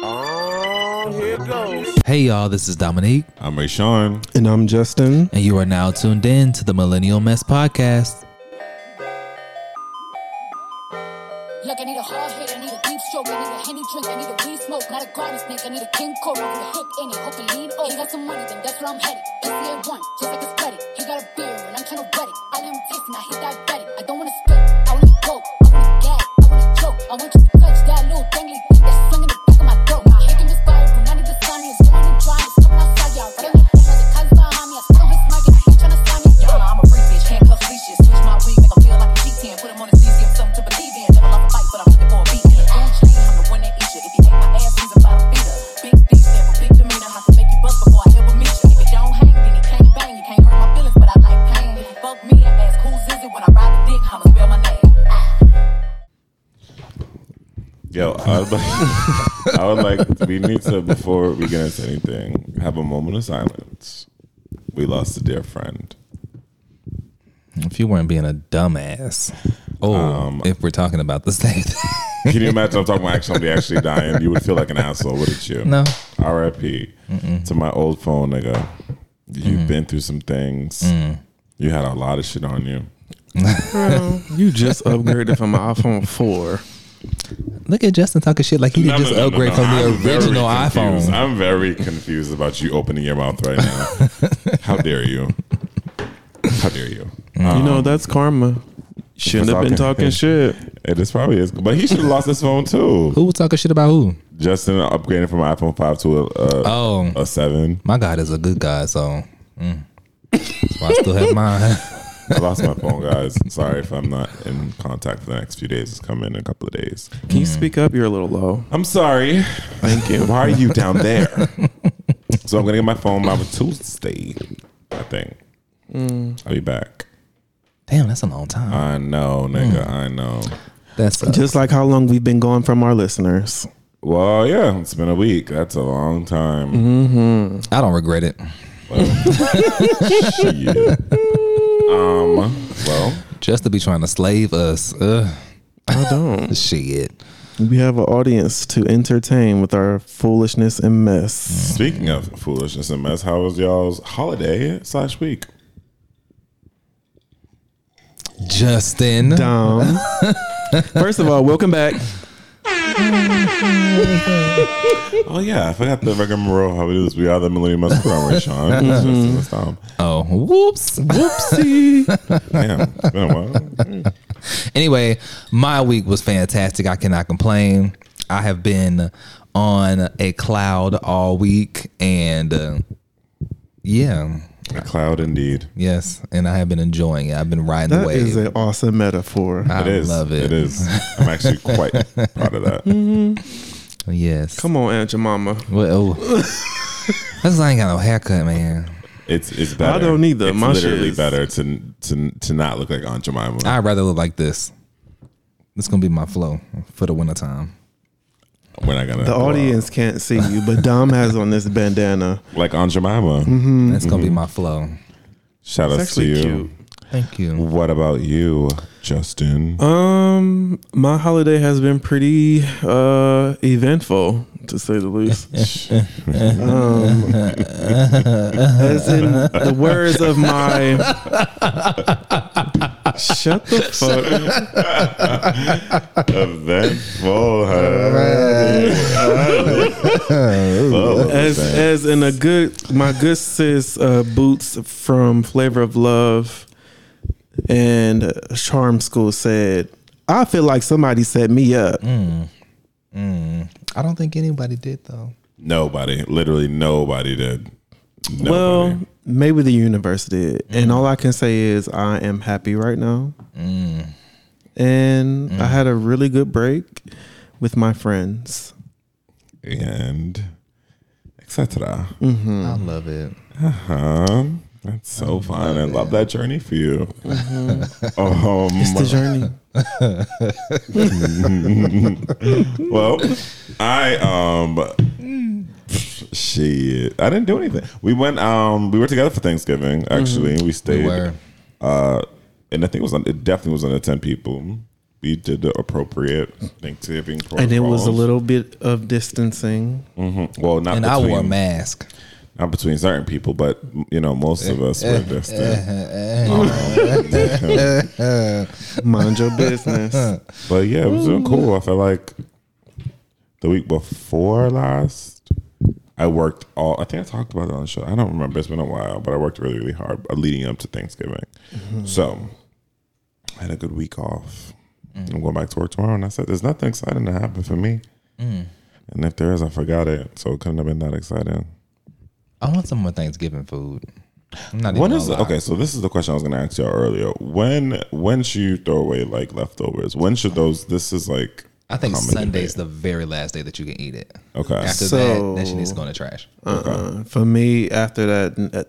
Oh, here goes. Hey y'all, this is Dominique, I'm Ray Sean. And I'm Justin. and you are now tuned in to the Millennial Mess Podcast. To before we get into anything have a moment of silence. We lost a dear friend. If you weren't being a dumbass, oh, Um, if we're talking about the same thing, Can you imagine I'm talking about somebody actually dying? You would feel like an asshole, wouldn't you? no, R.I.P. to my old phone, nigga. You've been through some things. You had a lot of shit on you. You just upgraded from an iPhone 4. Look at Justin talking shit like he did No, just no, no, no, upgrade no. from I'm the original iPhone. I'm very confused about you opening your mouth right now. How dare you? How dare you? you know, that's karma. Shouldn't have been talking- talking shit. It is probably is, but he should have lost his phone too. Who was talking shit about who? Justin upgrading from iPhone five to a a, Oh, a seven. my God is a good guy, so mm. that's why I still have mine. I lost my phone, guys. Sorry if I'm not in contact for the next few days. It's coming in a couple of days. Can you speak up? You're a little low. I'm sorry. Thank you. Why are you down there? so I'm gonna get my phone by Tuesday. I think. I'll be back. Damn, that's a long time. I know, nigga. I know. That's Just like how long we've been gone from our listeners. Well, yeah, it's been a week. That's a long time. Mm-hmm. I don't regret it. Shit. Um. Well, Just to be trying to slave us. Ugh, I don't. shit. we have an audience to entertain with our foolishness and mess. speaking of foolishness and mess, how was y'all's holiday slash week? Justin. Dom. First of all, welcome back. Oh yeah, I forgot the rigmarole. How it is. We are the Millennial Mess Ray Sean. It's Dom. Oh, whoops. Whoopsie. Damn, it's been a while. Anyway, my week was fantastic. I cannot complain. I have been on a cloud all week and uh, yeah, A cloud indeed. yes, and I have been enjoying it. I've been riding the That wave. is an awesome metaphor. I It is. love it. It is. I'm actually quite proud of that. Mm-hmm. Yes. Come on, Aunt Jemima. Well, that's 'cause I ain't got no haircut, man. It's it's better. I don't either. It's My shit literally better to to to not look like Aunt Jemima. I'd rather look like this. This gonna be my flow for the wintertime. We're not gonna The go out. audience can't see you, but Dom has on this bandana. like Aunt Jemima. That's gonna be my flow. Shout out to you. cute. Thank you. What about you, Justin? Um, my holiday has been pretty uh eventful, to say the least. um, as in the words of my. Shut the fuck. up! Eventful. As as in a good my good sis uh, Boots from Flavor of Love and Charm School said, I feel like somebody set me up. I don't think anybody did though. Nobody, literally nobody did. Nobody. Well, maybe the universe did. And all I can say is I am happy right now. And I had a really good break with my friends. and etc. I love it. Uh huh? That's so fun. I love that journey for you. um, It's the journey. well, I um shit. I didn't do anything. We went um we were together for Thanksgiving actually. We stayed We uh and I think it was on, it definitely was under 10 people. we did the appropriate Thanksgiving protocol. And it was a little bit of distancing. Mhm. well, not And between, I wore a mask. not between certain people, but you know, most of us were distant. Mind your business. But yeah, it was doing cool. I felt like the week before last, I worked all. I think I talked about it on the show. I don't remember. It's been a while, but I worked really, really hard uh, leading up to Thanksgiving. Mm-hmm. So I had a good week off. Mm. I'm going back to work tomorrow, and I said, "There's nothing exciting to happen for me." Mm. And if there is, I forgot it, so it couldn't have been that exciting. I want some more Thanksgiving food. I'm not When is lie. okay? So this is the question I was going to ask y'all earlier. When when should you throw away like leftovers? When should those? This is like I think how many Sunday's the very last day that you can eat it. Okay. After So- that, that shit needs to go in the trash. Uh-uh. For me, after that, uh,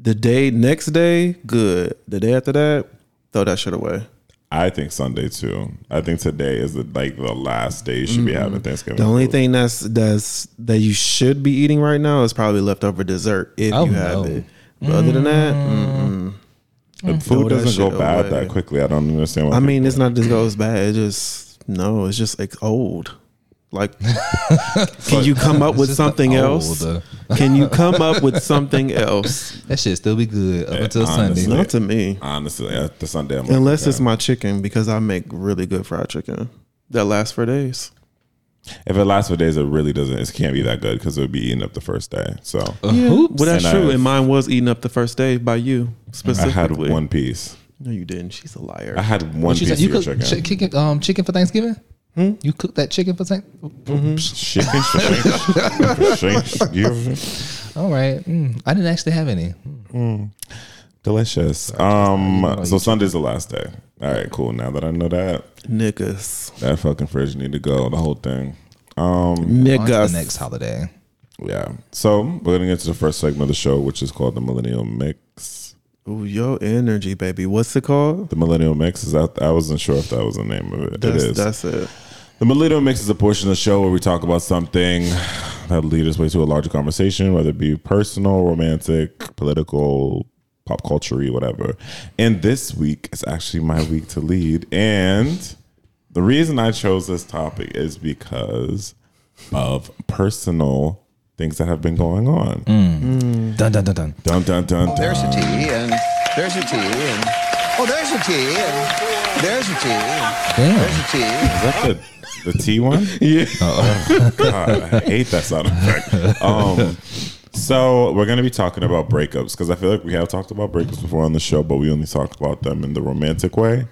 the day next day, good. The day after that, throw that shit away. I think Sunday too. I think today is the, like the last day you should be having mm-hmm. Thanksgiving. The only food. thing that's that's that you should be eating right now is probably leftover dessert if Oh, you have no. it. But other than that, mm. mm-mm. the mm. food doesn't go bad away. that quickly. I don't understand. Why I mean, it's not just goes bad. It just no, it's just like old. Like, can you come up with something else? uh, Can you come up with something else? That shit still be good up until honestly. Sunday. Not to me, honestly at the Sunday. I'm unless it's my chicken because I make really good fried chicken that lasts for days. if it lasts for days, it really doesn't. It can't be that good because it would be eaten up the first day. So Yeah, well, that's And true. I've- and mine was eaten up the first day by you specifically. I had one piece. No, you didn't. She's a liar. I had one What piece said? You of your cook chicken. chicken. chicken, um, chicken for Thanksgiving? Hmm? You cooked that chicken for Thanksgiving? Chicken for shanks. For shanks. You ever- All right. Mm, I didn't actually have any. Delicious. Um. So Sunday's the last day. All right. Cool. Now that I know that, Niggas. that fucking fridge need to go. The whole thing. Um. On to Niggas. the next holiday. Yeah. So we're gonna get to the first segment of the show, which is called the Millennial Mix. Ooh, your energy, baby. What's it called? The Millennial Mix is that I wasn't sure if that was the name of it. That's, it is. That's it. The Millennial Mix is a portion of the show where we talk about something that leads us way to a larger conversation, whether it be personal, romantic, political, pop culture, whatever. And this week is actually my week to lead. And the reason I chose this topic is because of personal things that have been going on. Dun dun dun dun. Dun dun dun. Oh, there's a dun. And there's a T, and oh, there's a T, and there's a T, and Damn. there's a T. Is that the, the T one? Yeah. God, I hate that sound effect. Um, so we're gonna be talking about breakups because I feel like we have talked about breakups before on the show, but we only talked about them in the romantic way.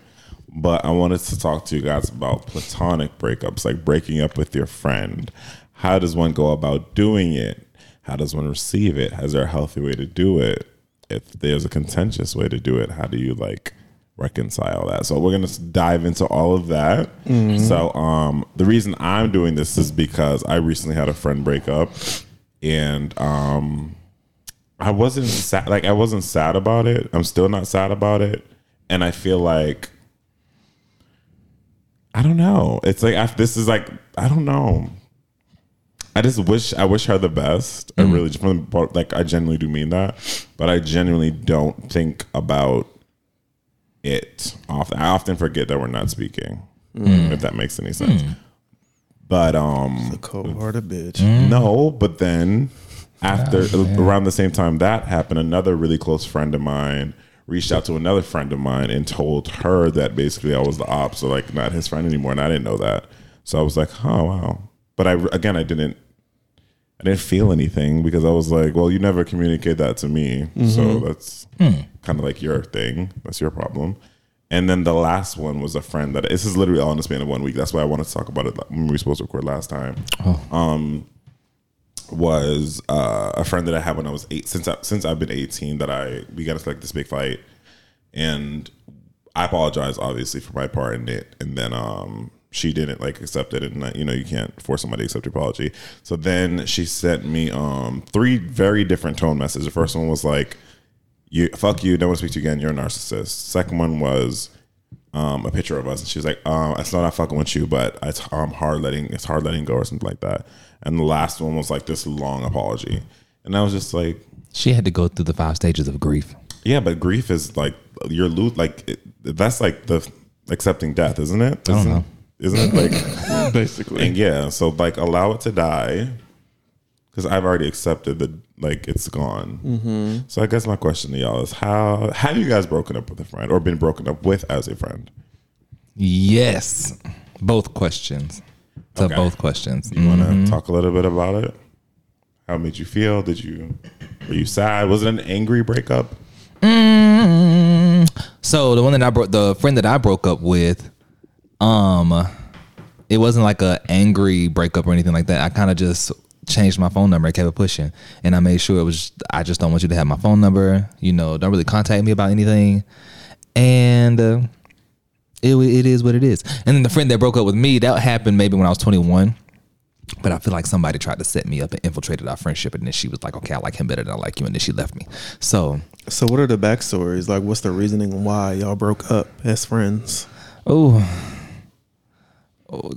But I wanted to talk to you guys about platonic breakups, like breaking up with your friend. How does one go about doing it? How does one receive it? Is there a healthy way to do it? If there's a contentious way to do it, how do you like reconcile that? So we're gonna dive into all of that. So um, the reason I'm doing this is because I recently had a friend break up, and um, I wasn't sad. Like I wasn't sad about it. I'm still not sad about it, and I feel like I don't know. It's like I, this is like I don't know. I just wish I wish her the best. I mm-hmm. really from the- like I genuinely do mean that, but I genuinely don't think about it often. I often forget that we're not speaking. Mm. If that makes any sense. Mm. But um, Cold hearted bitch. Mm. no, but then after ah, around the same time that happened, another really close friend of mine reached out to another friend of mine and told her that basically I was the op, so like not his friend anymore, and I didn't know that. So I was like, oh wow. But I again I didn't I didn't feel anything because I was like, well, you never communicate that to me, so that's kind of like your thing. That's your problem. And then the last one was a friend that this is literally all in the span of one week. That's why I wanted to talk about it when we were supposed to record last time. Um, was uh, a friend that I had when I was eight. Since I, since I've been eighteen, that I we got into like this big fight, and I apologize obviously for my part in it. And then um, she didn't like accept it, and you know you can't force somebody to accept your apology. So then she sent me um, three very different tone messages. The first one was like, "You fuck you, don't want to speak to you again. You're a narcissist." Second one was um, a picture of us, and she was like, um, "It's not I'm fucking with you, but it's um, hard letting it's hard letting go or something like that." And the last one was like this long apology, and I was just like, She had to go through the five stages of grief. "Yeah, but grief is like you're lo- like it, that's like the accepting death, isn't it? don't Isn't, know. Isn't it like Basically. and yeah, so like allow it to die because I've already accepted that like it's gone. Mm-hmm. So I guess my question to y'all is how have you guys broken up with a friend or been broken up with as a friend? Yes. Both questions. To Okay. both questions. You want to talk a little bit about it? How it made you feel? Did you were you sad? Was it an angry breakup? Mm. So the one that I broke, the friend that I broke up with, um, it wasn't like a angry breakup or anything like that. I kind of just changed my phone number and kept it pushing, and I made sure it was. I just don't want you to have my phone number. You know, don't really contact me about anything, and. Uh, it, it is what it is. And then the friend that broke up with me, that happened maybe when I was 21. But I feel like somebody tried to set me up and infiltrated our friendship. And then she was like, okay, I like him better than I like you. And then she left me. So, So what are the backstories? Like what's the reasoning why y'all broke up as friends? oh,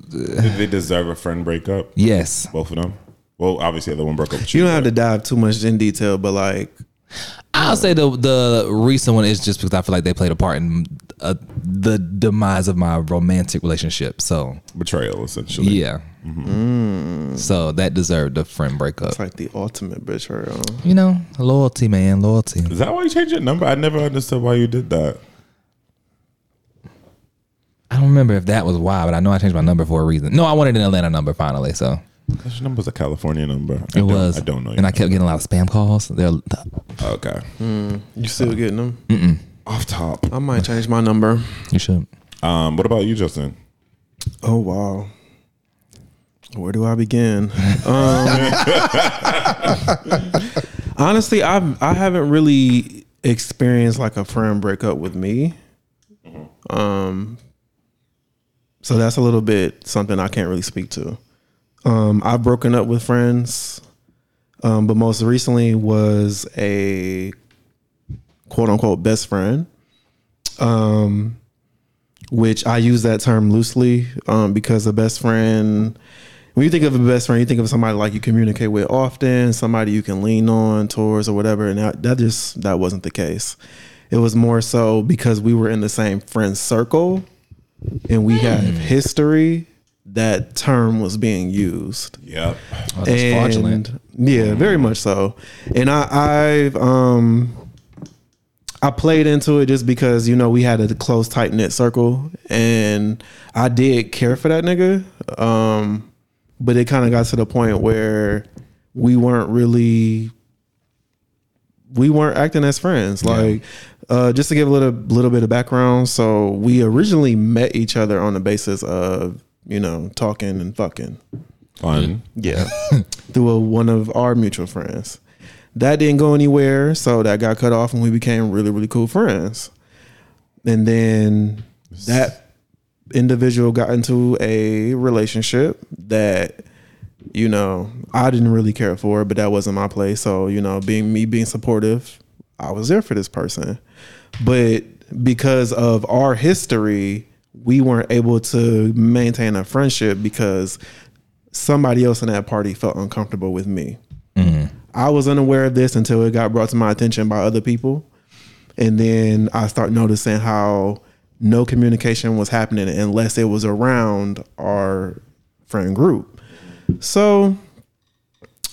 Did they deserve a friend breakup? yes. Both of them. Well, obviously the other one broke up with You you. don't have to dive too much in detail, but like I'll say the the recent one is just because I feel like they played a part in uh, the demise of my romantic relationship. So, betrayal essentially. yeah. So that deserved a friend breakup. it's like the ultimate betrayal. You know, loyalty, man, loyalty. Is that why you changed your number? I never understood why you did that. I don't remember if that was why, but I know I changed my number for a reason. No, I wanted an Atlanta number finally. So Because your number's a California number. I it was. I don't know. And I kept getting a lot of spam calls. They're Okay. You still getting them? Off top. I might change my number. you should. Um, what about you, Justin? Oh wow. Where do I begin? Um, honestly, I've I haven't really experienced like a friend break up with me. Um, so that's a little bit something I can't really speak to. Um, I've broken up with friends, um, but most recently was a quote unquote best friend. Um, which I use that term loosely um, because a best friend, when you think of a best friend, you think of somebody like you communicate with often, somebody you can lean on towards or whatever. And that, that just that wasn't the case. It was more so because we were in the same friend circle and we have history. That term was being used Yep. Oh, that's fraudulent. yeah, very much so. And I, I've um I played into it just because you know we had a close tight knit circle, and I did care for that nigga. Um, but it kind of got to the point where we weren't really we weren't acting as friends. Like, uh, just to give a little little bit of background, so we originally met each other on the basis of you know talking and fucking. Fun. Yeah. Through a, one of our mutual friends. That didn't go anywhere, so that got cut off and we became really, really cool friends. And then that individual got into a relationship that, you know, I didn't really care for, but that wasn't my place. So, you know, being me being supportive, I was there for this person. But because of our history, we weren't able to maintain a friendship because somebody else in that party felt uncomfortable with me. I was unaware of this until it got brought to my attention by other people. And then I start noticing how no communication was happening unless it was around our friend group. So,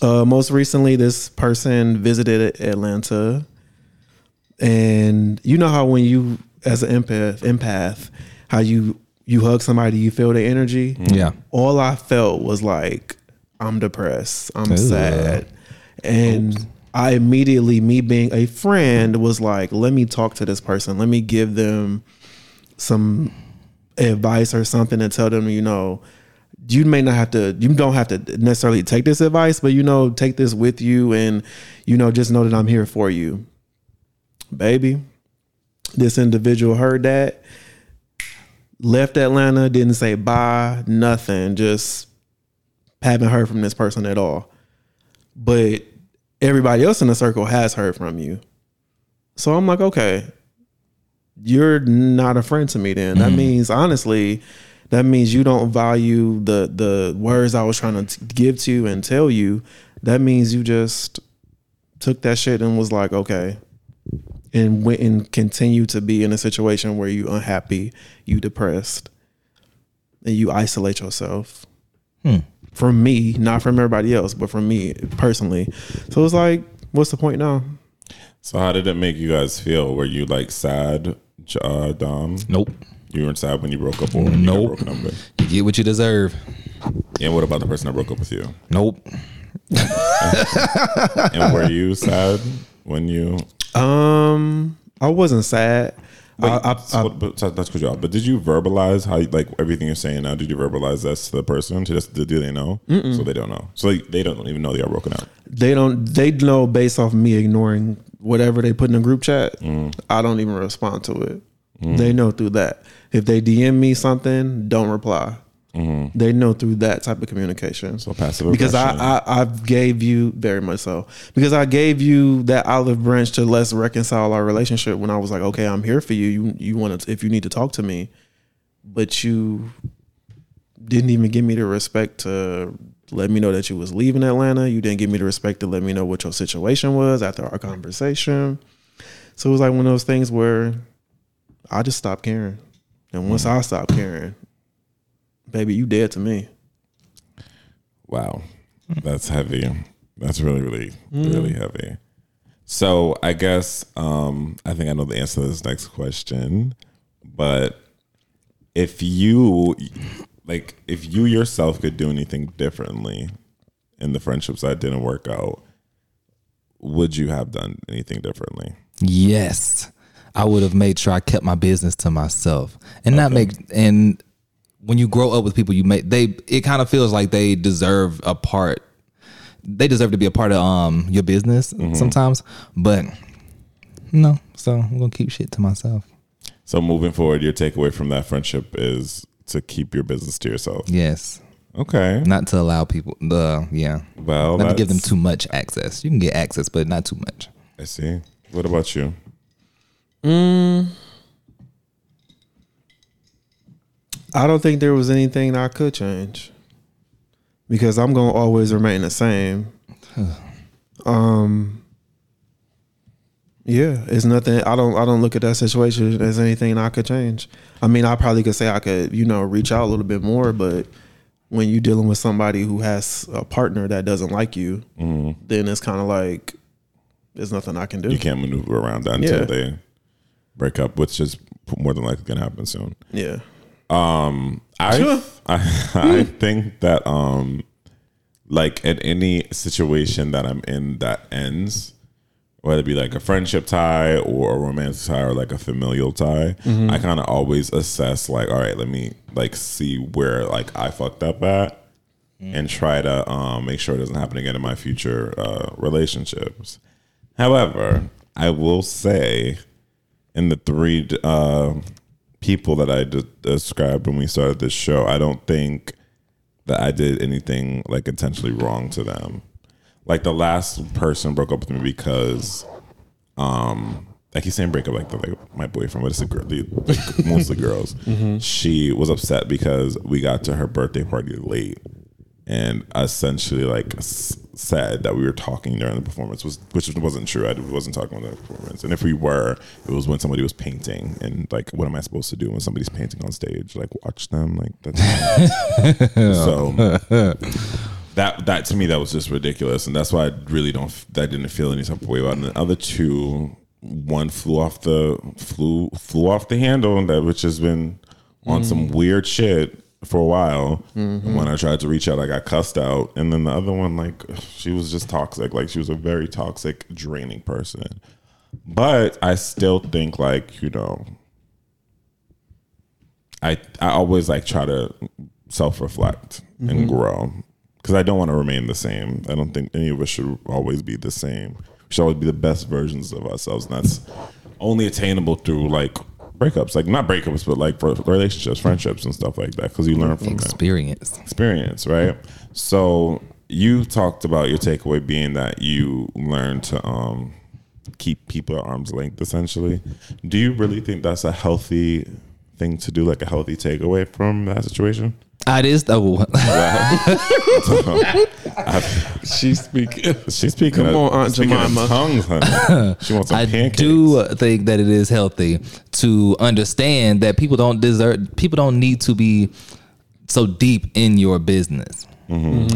uh, most recently, this person visited Atlanta, and you know how when you, as an empath, empath, how you you hug somebody, you feel the energy. Mm. Yeah. All I felt was like I'm depressed, I'm Ooh. sad, and I immediately, me being a friend, was like, let me talk to this person, let me give them some advice or something and tell them, you know, you may not have to, you don't have to necessarily take this advice, but you know, take this with you and, you know, just know that I'm here for you. Baby, this individual heard that, left Atlanta, didn't say bye, nothing, just haven't heard from this person at all. But everybody else in the circle has heard from you. So I'm like, okay, you're not a friend to me then. That mm-hmm. means honestly, that means you don't value the the words I was trying to give to you and tell you. That means you just took that shit and was like, okay, and went and continue to be in a situation where you unhappy, you depressed, and you isolate yourself. From me, not from everybody else, but from me personally. So it's like, what's the point now? So how did it make you guys feel? Were you like sad, uh, Dom? Nope. You weren't sad when you broke up or when you got Nope. broken up with? You get what you deserve. And what about the person that broke up with you? Nope. And were you sad when you? Um, I wasn't sad. Wait, I, I, so but, that's you off. But did you verbalize how like everything you're saying now? Did you verbalize that to the person? To just do they know? So they don't know. So they, they don't even know they are broken up. they don't they know based off me ignoring whatever they put in the group chat i don't even respond to it they know through that if they dm me something don't reply Mm-hmm. they know through that type of communication So passive because I. I i gave you very much so because i gave you that olive branch to let's reconcile our relationship when i was like okay i'm here for you you you want to if you need to talk to me but you didn't even give me the respect to let me know that you was leaving Atlanta. You didn't give me the respect to let me know what your situation was after our conversation. So it was like one of those things where I just stopped caring. And once mm-hmm. I stopped caring, baby, you dead to me. Wow, that's heavy. That's really, really, really heavy. So I guess um, I think I know the answer to this next question, but if you like, if you yourself could do anything differently in the friendships that didn't work out, would you have done anything differently? Yes. I would have made sure I kept my business to myself and not make and when you grow up with people you make they it kind of feels like they deserve a part they deserve to be a part of um your business sometimes but no so I'm gonna keep shit to myself So moving forward, your takeaway from that friendship is to keep your business to yourself. yes Okay. not to allow people the yeah Well, not to give them too much access you can get access but not too much I see. What about you? I don't think there was anything I could change because I'm gonna always remain the same. um, yeah, it's nothing. I don't. I don't look at that situation as anything I could change. I mean, I probably could say I could, you know, reach out a little bit more, but when you're dealing with somebody who has a partner that doesn't like you, then it's kind of like there's nothing I can do. You can't maneuver around that until Yeah. they break up, which is more than likely gonna happen soon. Yeah. I I, I think that um like in any situation that I'm in that ends, whether it be like a friendship tie or a romantic tie or like a familial tie, I kind of always assess like, all right, let me like see where like I fucked up at and try to um, make sure it doesn't happen again in my future uh, relationships. However, I will say in the three uh, people that I de- described when we started this show, I don't think that I did anything like intentionally wrong to them. Like the last person broke up with me because, um, I keep saying break up like the, like my boyfriend, but it's a girl, the- like mostly girls. She was upset because we got to her birthday party late, and essentially like said that we were talking during the performance was which wasn't true. I wasn't talking about the performance, and if we were, it was when somebody was painting, and like, what am I supposed to do when somebody's painting on stage? Like, watch them, like that's so. That that to me that was just ridiculous, and that's why I really don't. That didn't feel any type of way about. it. And the other two, one flew off the flew flew off the handle, and that which has been on some mm. weird shit for a while. And when I tried to reach out, I got cussed out, and then the other one, like she was just toxic. Like she was a very toxic, draining person. But I still think, like you know, I I always like try to self reflect and mm-hmm. grow because I don't want to remain the same. I don't think any of us should always be the same. We should always be the best versions of ourselves, and that's only attainable through like breakups, like not breakups, but like for relationships, friendships, and stuff like that. Because you learn from them experience experience, right? So you talked about your takeaway being that you learn to um, keep people at arm's length, essentially. Do you really think that's a healthy thing to do, like a healthy takeaway from that situation? Ah, it is. Oh, She's speaking. She's speaking. Come on, Aunt speaking Jemima. tongues, honey. She wants some I pancakes. do think that it is healthy to understand that people don't deserve. People don't need to be so deep in your business.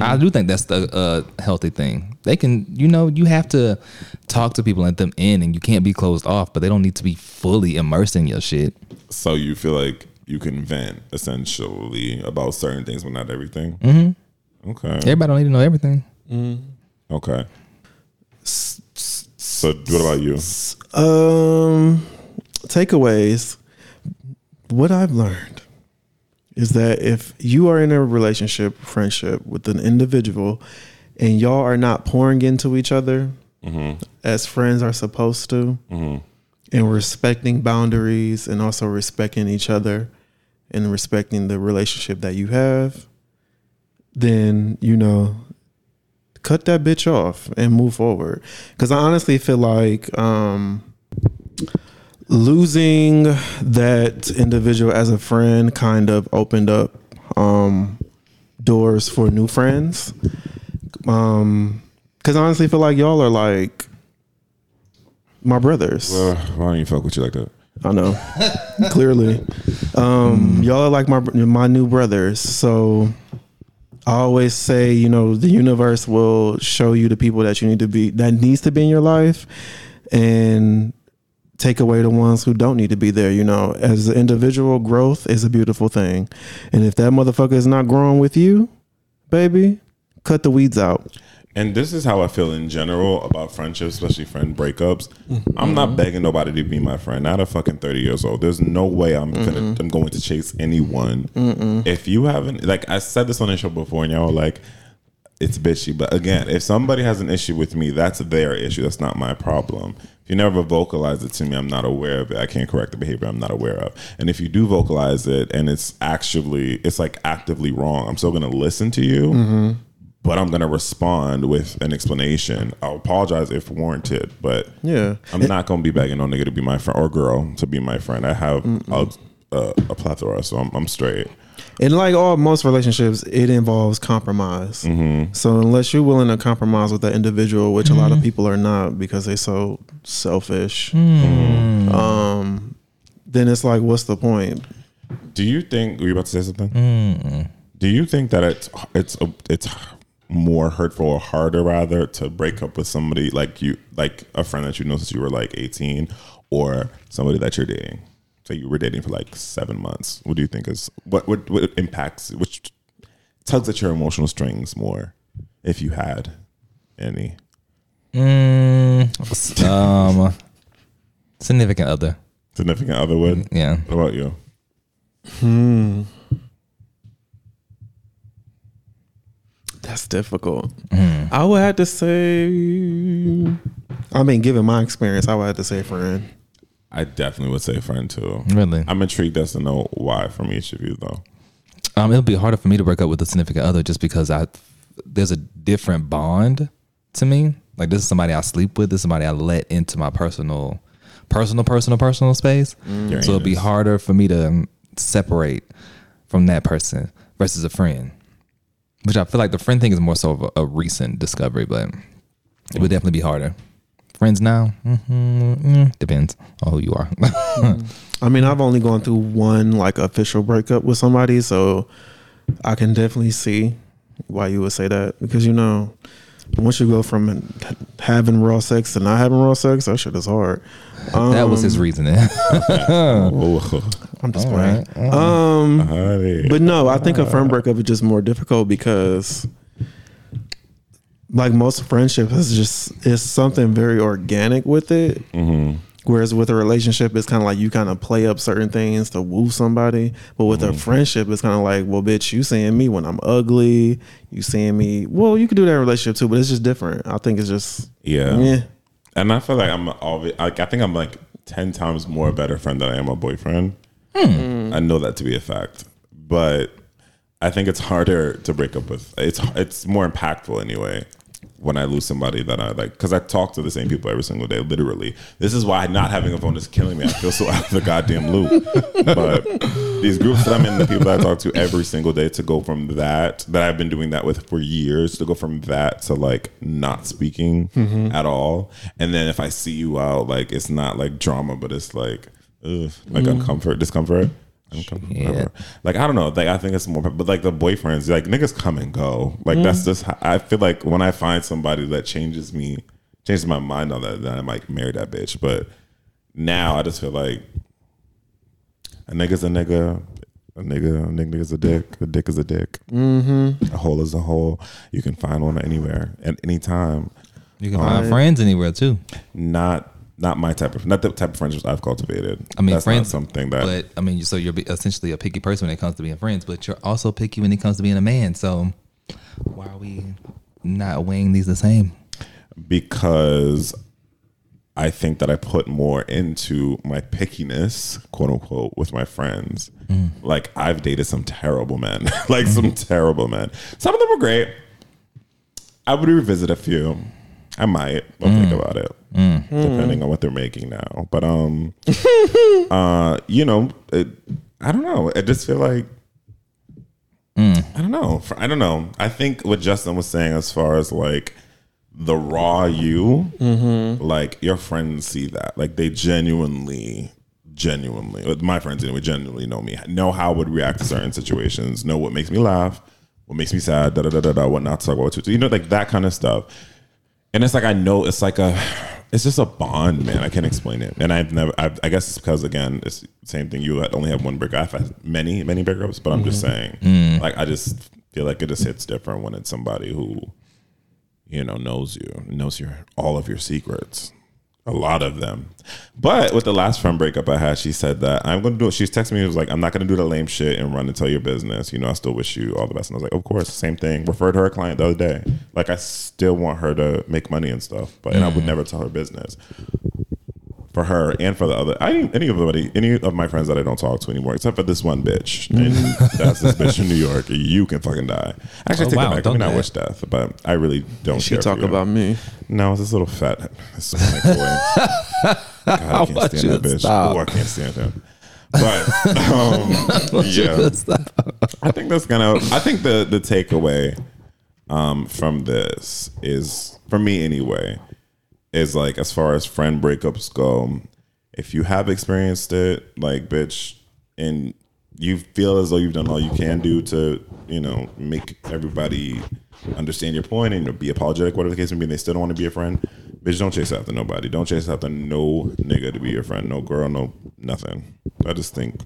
I do think that's the uh, healthy thing. They can, you know, you have to talk to people, let them in, and you can't be closed off. But they don't need to be fully immersed in your shit. So you feel like you can vent essentially about certain things, but not everything. Mm-hmm. Okay. Everybody don't need to know everything. Okay. So what about you? Um, takeaways. What I've learned is that if you are in a relationship, friendship with an individual, and y'all are not pouring into each other as friends are supposed to, and respecting boundaries and also respecting each other and respecting the relationship that you have, then you know cut that bitch off and move forward. Because I honestly feel like um, losing that individual as a friend kind of opened up um, doors for new friends. Um, because I honestly feel like y'all are like my brothers. Uh, why don't you fuck with you like that? I know. Clearly. Um, y'all are like my my new brothers. So I always say, you know, the universe will show you the people that you need to be that needs to be in your life and take away the ones who don't need to be there, you know. As an individual, growth is a beautiful thing. And if that motherfucker is not growing with you, baby, cut the weeds out. And this is how I feel in general about friendships, especially friend breakups. I'm not mm-hmm. begging nobody to be my friend. Not a fucking 30 years old. There's no way I'm gonna I'm going to chase anyone. If you haven't like I said this on the show before and y'all were like, it's bitchy. But again, if somebody has an issue with me, that's their issue. That's not my problem. If you never vocalize it to me, I'm not aware of it. I can't correct the behavior I'm not aware of. And if you do vocalize it and it's actually it's like actively wrong, I'm still gonna listen to you mm-hmm. But I'm gonna respond with an explanation. I'll apologize if warranted, but Yeah. I'm not gonna be begging no nigga to be my friend or girl to be my friend. I have a, a, a plethora, so I'm, I'm straight. And like all most relationships, it involves compromise. Mm-hmm. So unless you're willing to compromise with that individual, which a lot of mm-hmm. people are not because they're so selfish, mm. um, then it's like, what's the point? Do you think? Were you about to say something? Do you think that it's it's it's more hurtful or harder rather to break up with somebody like you, like a friend that you know since you were like 18, or somebody that you're dating? Say you were dating for like seven months. What do you think is what what, what impacts which tugs at your emotional strings more, if you had any? Mm, um, significant other. Significant other would. Yeah. What about you? That's difficult. I would have to say, I mean, given my experience, I would have to say friend. I definitely would say friend too. Really? I'm intrigued as to know why from each of you though. Um, it'll be harder for me to break up with a significant other just because I there's a different bond to me. Like this is somebody I sleep with. This is somebody I let into my personal, personal, personal, personal space. Your So it'll be harder for me to separate from that person versus a friend. Which I feel like the friend thing is more so of a, a recent discovery, but it would definitely be harder. Friends now, hmm mm, depends on who you are. I mean, I've only gone through one like official breakup with somebody, so I can definitely see why you would say that because you know, once you go from having raw sex to not having raw sex, that shit is hard. that was his Um, reasoning. I'm just All playing. right. Um, but no, I think a firm breakup is just more difficult because, like most friendships, is just it's something very organic with it. Whereas with a relationship, it's kind of like you kind of play up certain things to woo somebody. But with a friendship, it's kind of like, well, bitch, you seeing me when I'm ugly. You seeing me. Well, you could do that in a relationship too, but it's just different. I think it's just Yeah. yeah. And I feel like I'm always like I think I'm like ten times more a better friend than I am a boyfriend. Hmm. I know that to be a fact, but I think it's harder to break up with. It's it's more impactful anyway when I lose somebody that I like, because I talk to the same people every single day, literally. This is why not having a phone is killing me. I feel so out of the goddamn loop. But these groups that I'm in, the people that I talk to every single day, to go from that, that I've been doing that with for years, to go from that to like not speaking at all. And then if I see you out, like it's not like drama, but it's like, ugh, like mm. uncomfort, discomfort. Uncomfort, Yeah. Like I don't know. Like I think it's more, but like the boyfriends, like niggas come and go. Like that's mm. just. I feel like when I find somebody that changes me, changes my mind on that, then I might marry that bitch. But now I just feel like a nigga's a nigga. A nigga, a nigga's a dick. A dick is a dick. Mm-hmm. A hole is a hole. You can find one anywhere at any time. You can um, find friends anywhere too. Not, not my type of, not the type of friendships I've cultivated. I mean, That's friends. not something that. But I mean, so you're essentially a picky person when it comes to being friends, but you're also picky when it comes to being a man. So why are we not weighing these the same? because I think that I put more into my pickiness, quote unquote, with my friends. Mm. Like I've dated some terrible men, like some mm-hmm. terrible men. Some of them were great. I would revisit a few. I might. I'll think about it, depending on what they're making now. But um, uh, you know, it, I don't know. I just feel like I don't know. I don't know. I think what Justin was saying as far as like the raw you, like your friends see that. Like they genuinely, genuinely, uh, my friends anyway, genuinely know me, know how I would react to certain situations, know what makes me laugh, what makes me sad, da da da da da, what not to talk about, what to, you know, like that kind of stuff. And it's like I know it's like a, it's just a bond, man. I can't explain it. And I've never, I've, I guess it's because again, it's the same thing. You only have one breakup. I've had many, many breakups, but I'm just mm-hmm. saying, mm. like I just feel like it just hits different when it's somebody who, you know, knows you, knows your all of your secrets. A lot of them. But with the last friend breakup I had, she said that I'm gonna do it. She's texting me, she was like, I'm not gonna do the lame shit and run and tell your business. You know, I still wish you all the best. And I was like, Of course, same thing. Referred her a client the other day. Like I still want her to make money and stuff, but and I would mm. never tell her business. For her and for the other, I didn't any of anybody, any of my friends that I don't talk to anymore, except for this one bitch. And that's this bitch in New York. You can fucking die. Actually, Oh, take wow, that back. I mean, I wish death, but I really don't. She care talk about me. No, it's this little fat Hispanic boy. God, I can't stand that bitch. stop. Oh, I can't stand him. But um, yeah, I think that's gonna. I think the the takeaway um, from this is, for me anyway, is like as far as friend breakups go, if you have experienced it, like bitch, and you feel as though you've done all you can do to, you know, make everybody understand your point and be apologetic, whatever the case may be, and they still don't want to be a friend, bitch, don't chase after nobody. Don't chase after no nigga to be your friend, no girl, no nothing. I just think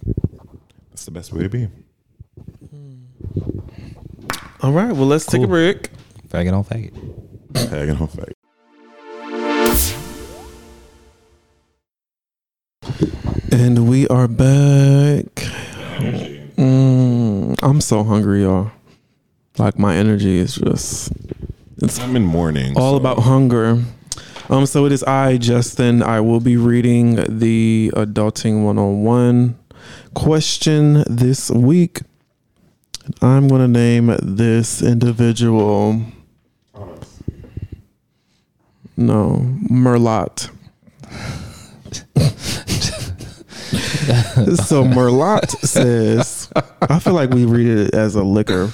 that's the best way to be. All right, well, let's take a Cool. break. Faggot on faggot. Tagging on fake. And we are back. Mm, I'm so hungry, y'all. Like my energy is just it's I'm in mourning. all so- about hunger. Um, so it is I, Justin. I will be reading the Adulting 101 question this week. I'm going to name this individual. No, Merlot. so Merlot says, I feel like we read it as a liquor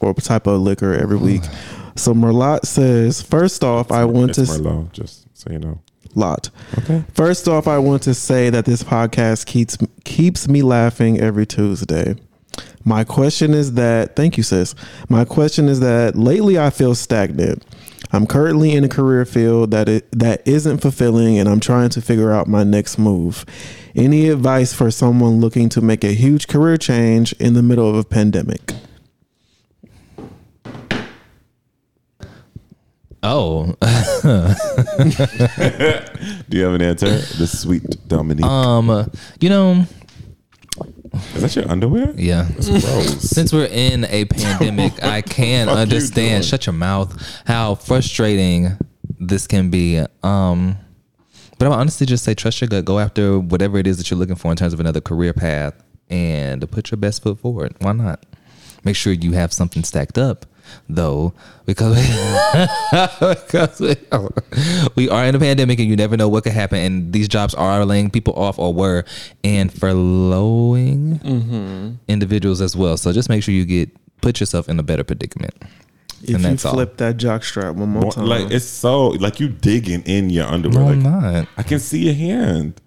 or type of liquor every week. So Merlot says, first off, I want to Merlot, just so you know. lot. Okay. First off, I want to say that this podcast keeps keeps me laughing every Tuesday. My question is that thank you, sis. My question is that lately I feel stagnant. I'm currently in a career field that it, that isn't fulfilling, and I'm trying to figure out my next move. Any advice for someone looking to make a huge career change in the middle of a pandemic? Oh, Do you have an answer? The sweet Dominique. um, you know, Is that your underwear? yeah. Gross. Since we're in a pandemic, I can Fuck you understand. Shut your mouth. How frustrating this can be. Um, but I would honestly just say trust your gut. Go after whatever it is that you're looking for in terms of another career path, and put your best foot forward. Why not? Make sure you have something stacked up though, because we, because we, we are in a pandemic and you never know what could happen. And these jobs are laying people off or were and furloughing Mm-hmm. individuals as well. So just make sure you get put yourself in a better predicament. If and you that's all. flip that jock strap one more More- time, like it's so like you digging in your underwear. No, like I'm not. I can see your hand.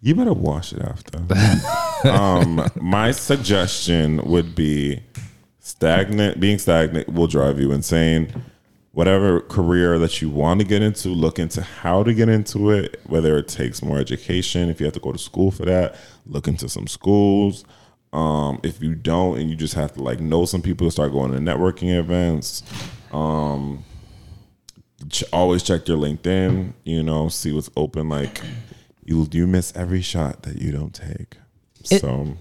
You better wash it after. um, my suggestion would be stagnant. Being stagnant will drive you insane. Whatever career that you want to get into, look into how to get into it. Whether it takes more education, if you have to go to school for that, look into some schools. Um, if you don't, and you just have to like know some people to start going to networking events. Um, ch- always check your LinkedIn. You know, see what's open. Like you, you miss every shot that you don't take. It- so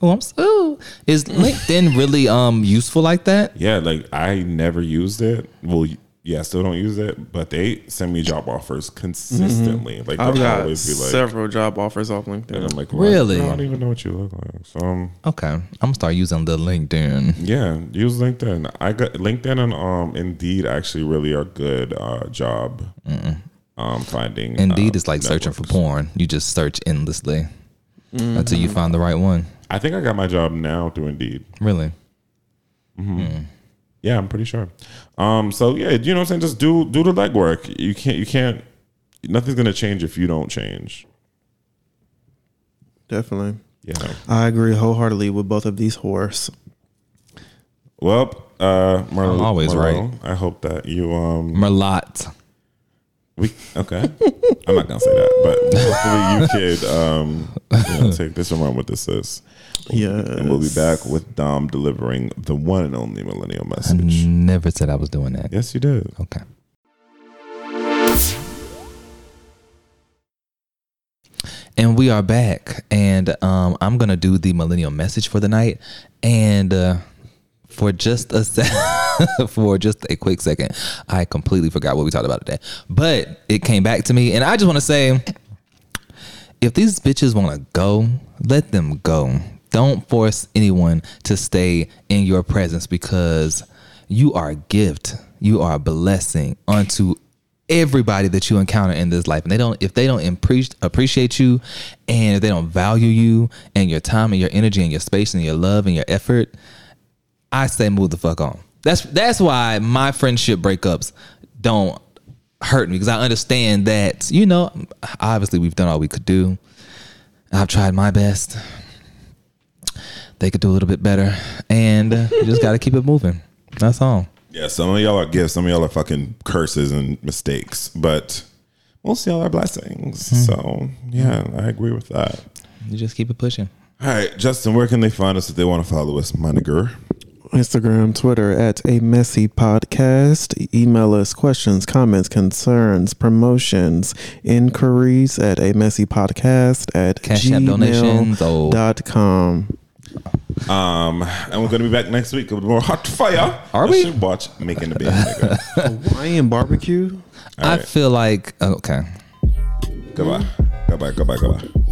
Oh, I'm so. Is LinkedIn really um useful like that? yeah, like I never used it. Well, yeah, I still don't use it, but they send me job offers consistently. Like I've got always be like, several job offers off LinkedIn. and LinkedIn. I'm like, what? Really? I don't even know what you look like. So um, Okay, I'm gonna start using the LinkedIn. yeah, use LinkedIn. I got LinkedIn and um Indeed actually really are good uh job um finding. Indeed uh, is like searching for porn. You just search endlessly until you find the right one. I think I got my job now through Indeed. Really? Yeah, I'm pretty sure. Um, so yeah, you know what I'm saying? Just do do the legwork. You can't you can't nothing's gonna change if you don't change. Definitely. Yeah. I agree wholeheartedly with both of these horse. Well, uh Marlo, I'm always right. I hope that you um Merlot. we okay. I'm not gonna say that, but hopefully you could um you know, take this and run with this is. Yeah. And we'll be back with Dom delivering the one and only millennial message. I never said I was doing that. Yes, you did. Okay. And we are back, and um, I'm gonna do the millennial message for the night, and uh, for just a sec, for just a quick second, I completely forgot what we talked about today, but it came back to me, and I just want to say, if these bitches want to go, let them go. Don't force anyone to stay in your presence because you are a gift. You are a blessing unto everybody that you encounter in this life. And they don't if they don't appreciate you and if they don't value you and your time and your energy and your space and your love and your effort, I say move the fuck on. That's that's why my friendship breakups don't hurt me because I understand that you know obviously we've done all we could do. I've tried my best. They could do a little bit better, and uh, you just got to keep it moving. That's all. Yeah, some of y'all are gifts, some of y'all are fucking curses and mistakes, but most of y'all are blessings. So yeah, I agree with that. You just keep it pushing. All right, Justin, where can they find us if they want to follow us, my nigger? Instagram, Twitter at a messy podcast. Email us questions, comments, concerns, promotions, inquiries at a messy podcast at Cash App donations, oh. dot com. Um, and we're gonna be back next week with more hot fire. Are You we? should watch Making the Band. nigga. Hawaiian barbecue. I right. feel like okay. Goodbye. Goodbye. Goodbye. Goodbye.